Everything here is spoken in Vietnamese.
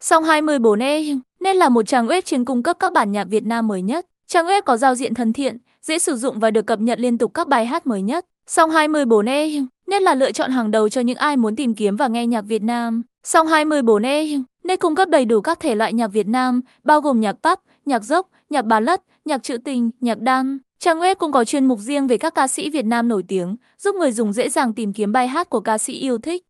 Song 24E nên là một trang web chuyên cung cấp các bản nhạc Việt Nam mới nhất. Trang web có giao diện thân thiện, dễ sử dụng và được cập nhật liên tục các bài hát mới nhất. Song 24E nên là lựa chọn hàng đầu cho những ai muốn tìm kiếm và nghe nhạc Việt Nam. Song 24E nên cung cấp đầy đủ các thể loại nhạc Việt Nam, bao gồm nhạc pop, nhạc rock, nhạc ballad, nhạc trữ tình, nhạc đan. Trang web cũng có chuyên mục riêng về các ca sĩ Việt Nam nổi tiếng, giúp người dùng dễ dàng tìm kiếm bài hát của ca sĩ yêu thích.